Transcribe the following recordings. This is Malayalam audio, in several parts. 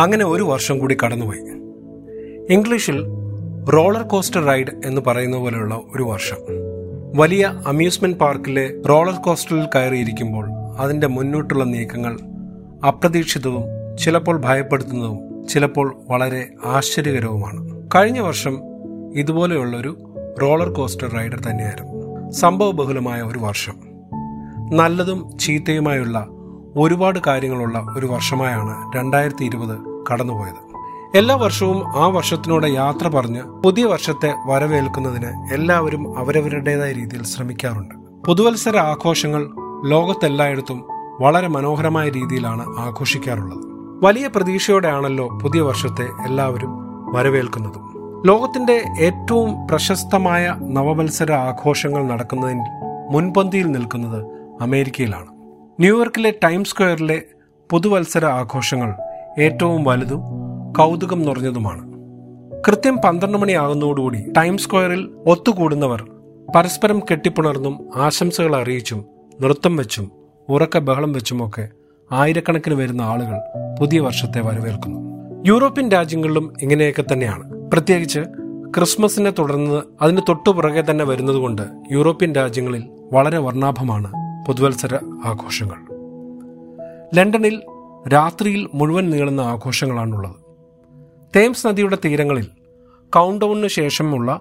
അങ്ങനെ ഒരു വർഷം കൂടി കടന്നുപോയി. ഇംഗ്ലീഷിൽ റോളർ കോസ്റ്റർ റൈഡ് എന്ന് പറയുന്ന പോലെയുള്ള ഒരു വർഷം. വലിയ അമ്യൂസ്മെന്റ് പാർക്കിലെ റോളർ കോസ്റ്ററിൽ കയറിയിരിക്കുമ്പോൾ അതിന്റെ മുന്നോട്ടുള്ള നീക്കങ്ങൾ അപ്രതീക്ഷിതവും ചിലപ്പോൾ ഭയപ്പെടുത്തുന്നതും ചിലപ്പോൾ വളരെ ആശ്ചര്യകരവുമാണ്. കഴിഞ്ഞ വർഷം ഇതുപോലെയുള്ളൊരു റോളർ കോസ്റ്റർ റൈഡർ തന്നെയായിരുന്നു. സംഭവബഹുലമായ ഒരു വർഷം. നല്ലതും ചീത്തയുമായുള്ള ഒരുപാട് കാര്യങ്ങളുള്ള ഒരു വർഷമായാണ് രണ്ടായിരത്തി ഇരുപത് കടന്നുപോയത്. എല്ലാ വർഷവും ആ വർഷത്തിനോട് യാത്ര പറഞ്ഞ് പുതിയ വർഷത്തെ വരവേൽക്കുന്നതിന് എല്ലാവരും അവരവരുടേതായ രീതിയിൽ ശ്രമിക്കാറുണ്ട്. പുതുവത്സര ആഘോഷങ്ങൾ ലോകത്തെല്ലായിടത്തും വളരെ മനോഹരമായ രീതിയിലാണ് ആഘോഷിക്കാറുള്ളത്. വലിയ പ്രതീക്ഷയോടെയാണല്ലോ പുതിയ വർഷത്തെ എല്ലാവരും വരവേൽക്കുന്നതും. ലോകത്തിന്റെ ഏറ്റവും പ്രശസ്തമായ നവവത്സര ആഘോഷങ്ങൾ നടക്കുന്നതിൽ മുൻപന്തിയിൽ നിൽക്കുന്നത് അമേരിക്കയിലാണ്. ന്യൂയോർക്കിലെ ടൈംസ് സ്ക്വയറിലെ പുതുവത്സര ആഘോഷങ്ങൾ ഏറ്റവും വലുതും കൗതുകം നിറഞ്ഞതുമാണ്. കൃത്യം പന്ത്രണ്ട് മണിയാകുന്നതോടുകൂടി ടൈം സ്ക്വയറിൽ ഒത്തുകൂടുന്നവർ പരസ്പരം കെട്ടിപ്പുണർന്നും ആശംസകൾ അറിയിച്ചും നൃത്തം വെച്ചും ഉറക്ക ബഹളം വെച്ചുമൊക്കെ ആയിരക്കണക്കിന് വരുന്ന ആളുകൾ പുതിയ വർഷത്തെ വരവേൽക്കുന്നു. യൂറോപ്യൻ രാജ്യങ്ങളിലും ഇങ്ങനെയൊക്കെ തന്നെയാണ്. പ്രത്യേകിച്ച് ക്രിസ്മസിനെ തുടർന്ന് അതിന് തൊട്ടുപുറകെ തന്നെ വരുന്നതുകൊണ്ട് യൂറോപ്യൻ രാജ്യങ്ങളിൽ വളരെ വർണാഭമാണ് പുതുവത്സര ആഘോഷങ്ങൾ. ലണ്ടനിൽ രാത്രിയിൽ മുഴുവൻ നീളുന്ന ആഘോഷങ്ങളാണുള്ളത്. തേംസ് നദിയുടെ തീരങ്ങളിൽ കൗണ്ട് ഡൗണിന് ശേഷമുള്ള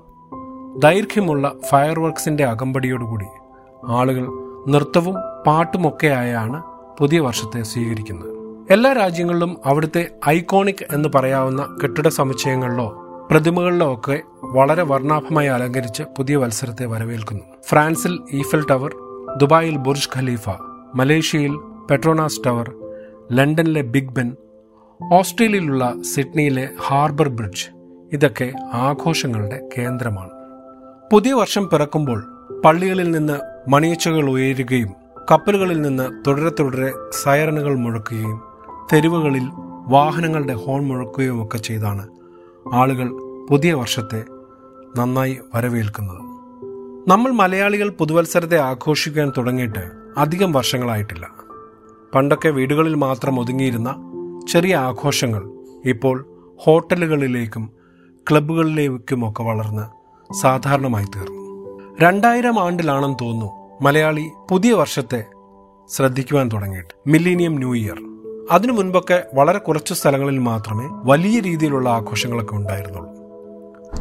ദൈർഘ്യമുള്ള ഫയർ വർക്സിന്റെ അകമ്പടിയോടുകൂടി ആളുകൾ നൃത്തവും പാട്ടുമൊക്കെയായാണ് പുതിയ വർഷത്തെ സ്വീകരിക്കുന്നത്. എല്ലാ രാജ്യങ്ങളിലും അവിടുത്തെ ഐക്കോണിക് എന്ന് പറയാവുന്ന കെട്ടിട സമുച്ചയങ്ങളിലോ പ്രതിമകളിലോ ഒക്കെ വളരെ വർണാഭമായി അലങ്കരിച്ച് പുതിയ മത്സരത്തെ വരവേൽക്കുന്നു. ഫ്രാൻസിൽ ഈഫൽ ടവർ ദുബായിൽ ബുർജ് ഖലീഫ മലേഷ്യയിൽ പെട്രോണാസ് ടവർ ലണ്ടനിലെ ബിഗ് ബെൻ ഓസ്ട്രേലിയയിലുള്ള സിഡ്നിയിലെ ഹാർബർ ബ്രിഡ്ജ് ഇതൊക്കെ ആഘോഷങ്ങളുടെ കേന്ദ്രമാണ്. പുതിയ വർഷം പിറക്കുമ്പോൾ പള്ളികളിൽ നിന്ന് മണിയച്ചകൾ ഉയരുകയും കപ്പലുകളിൽ നിന്ന് തുടരെ തുടരെ സൈറനുകൾ മുഴക്കുകയും തെരുവുകളിൽ വാഹനങ്ങളുടെ ഹോൺ മുഴക്കുകയും ഒക്കെ ചെയ്താണ് ആളുകൾ പുതിയ വർഷത്തെ നന്നായി വരവേൽക്കുന്നത്. നമ്മൾ മലയാളികൾ പുതുവത്സരത്തെ ആഘോഷിക്കാൻ തുടങ്ങിയിട്ട് അധികം വർഷങ്ങളായിട്ടില്ല. പണ്ടൊക്കെ വീടുകളിൽ മാത്രം ഒതുങ്ങിയിരുന്ന ചെറിയ ആഘോഷങ്ങൾ ഇപ്പോൾ ഹോട്ടലുകളിലേക്കും ക്ലബ്ബുകളിലേക്കുമൊക്കെ വളർന്ന് സാധാരണമായി തീർന്നു. രണ്ടായിരം ആണ്ടിലാണെന്ന് തോന്നുന്നു മലയാളി പുതിയ വർഷത്തെ ശ്രദ്ധിക്കുവാൻ തുടങ്ങിയിട്ട്. Millennium New Year. അതിനു മുൻപൊക്കെ വളരെ കുറച്ച് സ്ഥലങ്ങളിൽ മാത്രമേ വലിയ രീതിയിലുള്ള ആഘോഷങ്ങളൊക്കെ ഉണ്ടായിരുന്നുള്ളൂ.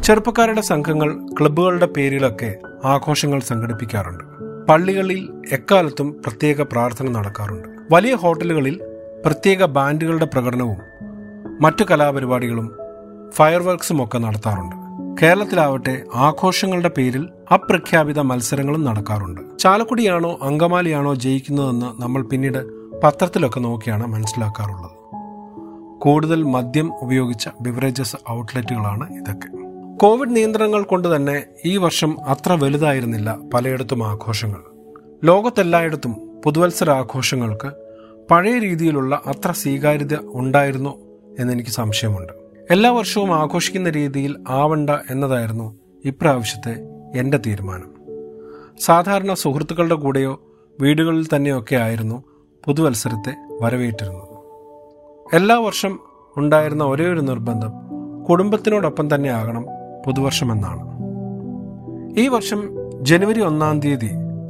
ചെറുപ്പക്കാരുടെ സംഘങ്ങൾ ക്ലബ്ബുകളുടെ പേരിലൊക്കെ ആഘോഷങ്ങൾ സംഘടിപ്പിക്കാറുണ്ട്. പള്ളികളിൽ എക്കാലത്തും പ്രത്യേക പ്രാർത്ഥന നടക്കാറുണ്ട്. വലിയ ഹോട്ടലുകളിൽ പ്രത്യേക ബാൻഡുകളുടെ പ്രകടനവും മറ്റു കലാപരിപാടികളും ഫയർ വർക്സും ഒക്കെ നടത്താറുണ്ട്. കേരളത്തിലാവട്ടെ ആഘോഷങ്ങളുടെ പേരിൽ അപ്രഖ്യാപിത മത്സരങ്ങളും നടക്കാറുണ്ട്. ചാലക്കുടിയാണോ അങ്കമാലിയാണോ ജയിക്കുന്നതെന്ന് നമ്മൾ പിന്നീട് പത്രത്തിലൊക്കെ നോക്കിയാണ് മനസ്സിലാക്കാറുള്ളത്. കൂടുതൽ മദ്യം ഉപയോഗിച്ച ബിവറേജസ് ഔട്ട്ലെറ്റുകളാണ് ഇതൊക്കെ. കോവിഡ് നിയന്ത്രണങ്ങൾ കൊണ്ട് തന്നെ ഈ വർഷം അത്ര വലുതായിരുന്നില്ല പലയിടത്തും ആഘോഷങ്ങൾ. ലോകത്തെല്ലായിടത്തും പുതുവത്സര ആഘോഷങ്ങൾക്ക് പഴയ രീതിയിലുള്ള അത്ര സ്വീകാര്യത ഉണ്ടായിരുന്നു എന്നെനിക്ക് സംശയമുണ്ട്. എല്ലാ വർഷവും ആഘോഷിക്കുന്ന രീതിയിൽ ആവണ്ട എന്നതായിരുന്നു ഇപ്രാവശ്യത്തെ എന്റെ തീരുമാനം. സാധാരണ സുഹൃത്തുക്കളുടെ കൂടെയോ വീടുകളിൽ തന്നെയൊക്കെ ആയിരുന്നു പുതുവത്സരത്തെ വരവേറ്റിരുന്നത്. എല്ലാ വർഷം ഉണ്ടായിരുന്ന ഒരേ ഒരു നിർബന്ധം കുടുംബത്തിനോടൊപ്പം തന്നെ ആകണം പുതുവർഷമെന്നാണ്. ഈ വർഷം ജനുവരി ഒന്നാം തീയതി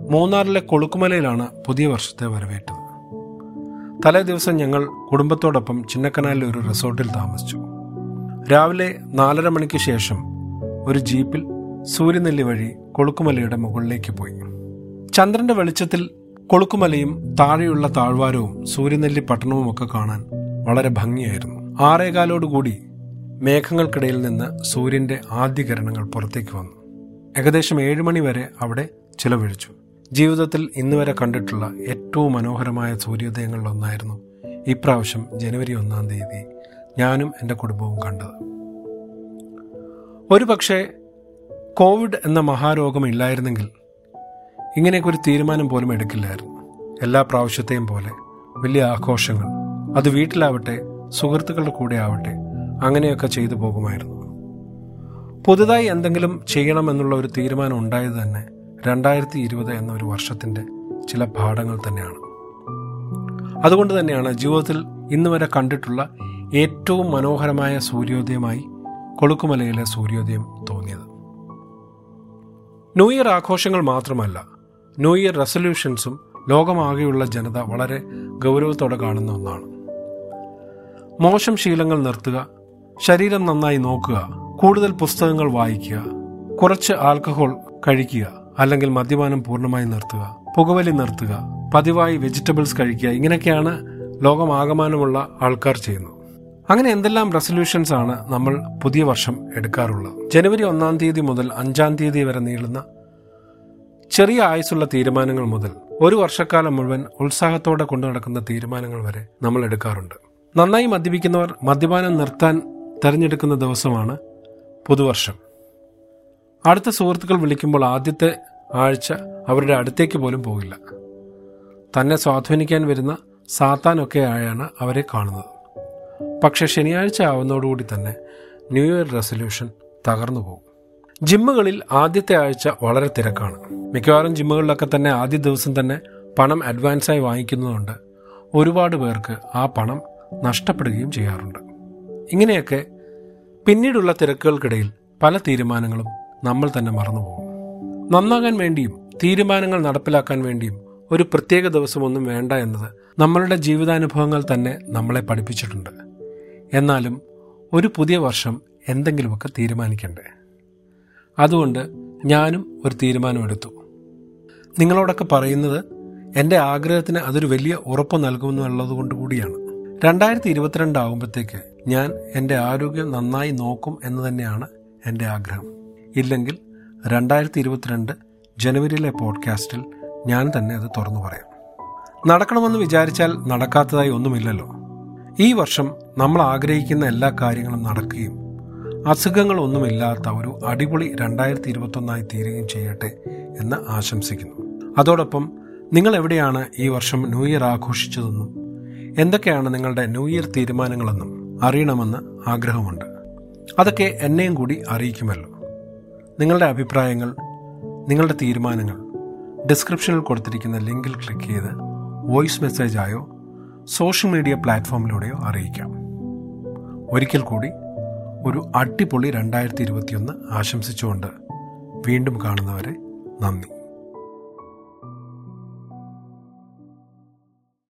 മൂന്നാറിലെ കൊളുക്കുമലയിലാണ് പുതിയ വർഷത്തെ വരവേറ്റത്. തലേ ദിവസം ഞങ്ങൾ കുടുംബത്തോടൊപ്പം ചിന്നക്കനാലിലെ ഒരു റിസോർട്ടിൽ താമസിച്ചു. രാവിലെ നാലര മണിക്ക് ശേഷം ഒരു ജീപ്പിൽ സൂര്യനെല്ലി വഴി കൊളുക്കുമലയുടെ മുകളിലേക്ക് പോയി. ചന്ദ്രന്റെ വെളിച്ചത്തിൽ കൊളുക്കുമലയും താഴെയുള്ള താഴ്വാരവും സൂര്യനെല്ലി പട്ടണവും ഒക്കെ കാണാൻ വളരെ ഭംഗിയായിരുന്നു. ആറേകാലോടുകൂടി മേഘങ്ങൾക്കിടയിൽ നിന്ന് സൂര്യന്റെ ആദ്യ കിരണങ്ങൾ പുറത്തേക്ക് വന്നു. ഏകദേശം ഏഴ് മണി വരെ അവിടെ ചിലവഴിച്ചു. ജീവിതത്തിൽ ഇന്നുവരെ കണ്ടിട്ടുള്ള ഏറ്റവും മനോഹരമായ സൂര്യോദയങ്ങളിലൊന്നായിരുന്നു ഇപ്രാവശ്യം ജനുവരി ഒന്നാം തീയതി ഞാനും എന്റെ കുടുംബവും കണ്ടത്. ഒരു പക്ഷേ കോവിഡ് എന്ന മഹാരോഗം ഇല്ലായിരുന്നെങ്കിൽ ഇങ്ങനെയൊക്കെ തീരുമാനം പോലും എടുക്കില്ലായിരുന്നു. എല്ലാ പ്രാവശ്യത്തെയും പോലെ വലിയ ആഘോഷങ്ങൾ. അത് വീട്ടിലാവട്ടെ സുഹൃത്തുക്കളുടെ കൂടെ ആവട്ടെ അങ്ങനെയൊക്കെ ചെയ്തു പോകുമായിരുന്നു. പുതുതായി എന്തെങ്കിലും ചെയ്യണമെന്നുള്ള ഒരു തീരുമാനം ഉണ്ടായത് തന്നെ രണ്ടായിരത്തി ഇരുപത് എന്ന ഒരു വർഷത്തിന്റെ ചില പാഠങ്ങൾ തന്നെയാണ്. അതുകൊണ്ട് തന്നെയാണ് ജീവിതത്തിൽ ഇന്ന് വരെ കണ്ടിട്ടുള്ള ഏറ്റവും മനോഹരമായ സൂര്യോദയമായി കൊളുക്കുമലയിലെ സൂര്യോദയം തോന്നിയത്. ന്യൂ ഇയർ ആഘോഷങ്ങൾ മാത്രമല്ല ന്യൂ ഇയർ റെസൊല്യൂഷൻസും ലോകമാകെയുള്ള ജനത വളരെ ഗൗരവത്തോടെ കാണുന്ന ഒന്നാണ്. മോശം ശീലങ്ങൾ നിർത്തുക ശരീരം നന്നായി നോക്കുക കൂടുതൽ പുസ്തകങ്ങൾ വായിക്കുക കുറച്ച് ആൽക്കഹോൾ കഴിക്കുക അല്ലെങ്കിൽ മദ്യപാനം പൂർണമായി നിർത്തുക. പുകവലി നിർത്തുക. പതിവായി വെജിറ്റബിൾസ് കഴിക്കുക. ഇങ്ങനെയൊക്കെയാണ് ലോകമാകമാനമുള്ള ആൾക്കാർ ചെയ്യുന്നത്. അങ്ങനെ എന്തെല്ലാം റെസൊല്യൂഷൻസ് ആണ് നമ്മൾ പുതിയ വർഷം എടുക്കാറുള്ളത്? ജനുവരി ഒന്നാം തീയതി മുതൽ അഞ്ചാം തീയതി വരെ നീളുന്ന ചെറിയ ആയുസുള്ള തീരുമാനങ്ങൾ മുതൽ ഒരു വർഷക്കാലം മുഴുവൻ ഉത്സാഹത്തോടെ കൊണ്ടു നടക്കുന്ന തീരുമാനങ്ങൾ വരെ നമ്മൾ എടുക്കാറുണ്ട്. നന്നായി മദ്യപിക്കുന്നവർ മദ്യപാനം നിർത്താൻ തെരഞ്ഞെടുക്കുന്ന ദിവസമാണ് പുതുവർഷം. അടുത്ത സുഹൃത്തുക്കൾ വിളിക്കുമ്പോൾ ആദ്യത്തെ ആഴ്ച അവരുടെ അടുത്തേക്ക് പോലും പോകില്ല. തന്നെ സ്വാധീനിക്കാൻ വരുന്ന സാത്താനൊക്കെ ആയാണ് അവരെ കാണുന്നത്. പക്ഷെ ശനിയാഴ്ച ആവുന്നതോടുകൂടി തന്നെ ന്യൂ ഇയർ റെസൊല്യൂഷൻ തകർന്നു പോകും. ജിമ്മുകളിൽ ആദ്യത്തെ ആഴ്ച വളരെ തിരക്കാണ്. മിക്കവാറും ജിമ്മുകളിലൊക്കെ തന്നെ ആദ്യ ദിവസം തന്നെ പണം അഡ്വാൻസായി വാങ്ങിക്കുന്നതുകൊണ്ട് ഒരുപാട് പേർക്ക് ആ പണം നഷ്ടപ്പെടുകയും ചെയ്യാറുണ്ട്. ഇങ്ങനെയൊക്കെ പിന്നീടുള്ള തിരക്കുകൾക്കിടയിൽ പല തീരുമാനങ്ങളും നമ്മൾ തന്നെ മറന്നുപോകും. നന്നാകാൻ വേണ്ടിയും തീരുമാനങ്ങൾ നടപ്പിലാക്കാൻ വേണ്ടിയും ഒരു പ്രത്യേക ദിവസമൊന്നും വേണ്ട എന്നത് നമ്മളുടെ ജീവിതാനുഭവങ്ങൾ തന്നെ നമ്മളെ പഠിപ്പിച്ചിട്ടുണ്ട്. എന്നാലും ഒരു പുതിയ വർഷം എന്തെങ്കിലുമൊക്കെ തീരുമാനിക്കണ്ടേ? അതുകൊണ്ട് ഞാനും ഒരു തീരുമാനമെടുത്തു. നിങ്ങളോടൊക്കെ പറയുന്നത് എന്റെ ആഗ്രഹത്തിന് അതൊരു വലിയ ഉറപ്പ് നൽകുമെന്നുള്ളത് കൊണ്ട് കൂടിയാണ്. രണ്ടായിരത്തി ഇരുപത്തിരണ്ട് ആകുമ്പോഴത്തേക്ക് ഞാൻ എന്റെ ആരോഗ്യം നന്നായി നോക്കും എന്ന് തന്നെയാണ് എന്റെ ആഗ്രഹം. ഇല്ലെങ്കിൽ രണ്ടായിരത്തി ഇരുപത്തിരണ്ട് ജനുവരിയിലെ പോഡ്കാസ്റ്റിൽ ഞാൻ തന്നെ അത് തുറന്നു പറയാം. നടക്കണമെന്ന് വിചാരിച്ചാൽ നടക്കാത്തതായി ഒന്നുമില്ലല്ലോ. ഈ വർഷം നമ്മൾ ആഗ്രഹിക്കുന്ന എല്ലാ കാര്യങ്ങളും നടക്കുകയും അസുഖങ്ങളൊന്നുമില്ലാത്ത ഒരു അടിപൊളി രണ്ടായിരത്തി ഇരുപത്തൊന്നായി തീരുകയും ചെയ്യട്ടെ എന്ന് ആശംസിക്കുന്നു. അതോടൊപ്പം നിങ്ങൾ എവിടെയാണ് ഈ വർഷം ന്യൂ ഇയർ ആഘോഷിച്ചതെന്നും എന്തൊക്കെയാണ് നിങ്ങളുടെ ന്യൂ ഇയർ തീരുമാനങ്ങളെന്നും അറിയണമെന്ന് ആഗ്രഹമുണ്ട്. അതൊക്കെ എന്നെയും കൂടി അറിയിക്കുമല്ലോ. നിങ്ങളുടെ അഭിപ്രായങ്ങൾ നിങ്ങളുടെ തീരുമാനങ്ങൾ ഡിസ്ക്രിപ്ഷനിൽ കൊടുത്തിരിക്കുന്ന ലിങ്കിൽ ക്ലിക്ക് ചെയ്ത് വോയിസ് മെസ്സേജായോ സോഷ്യൽ മീഡിയ പ്ലാറ്റ്ഫോമിലൂടെയോ അറിയിക്കാം. ഒരിക്കൽ കൂടി ഒരു അടിപൊളി രണ്ടായിരത്തി ഇരുപത്തിയൊന്ന് ആശംസിച്ചുകൊണ്ട് വീണ്ടും കാണുന്നവരെ നന്ദി.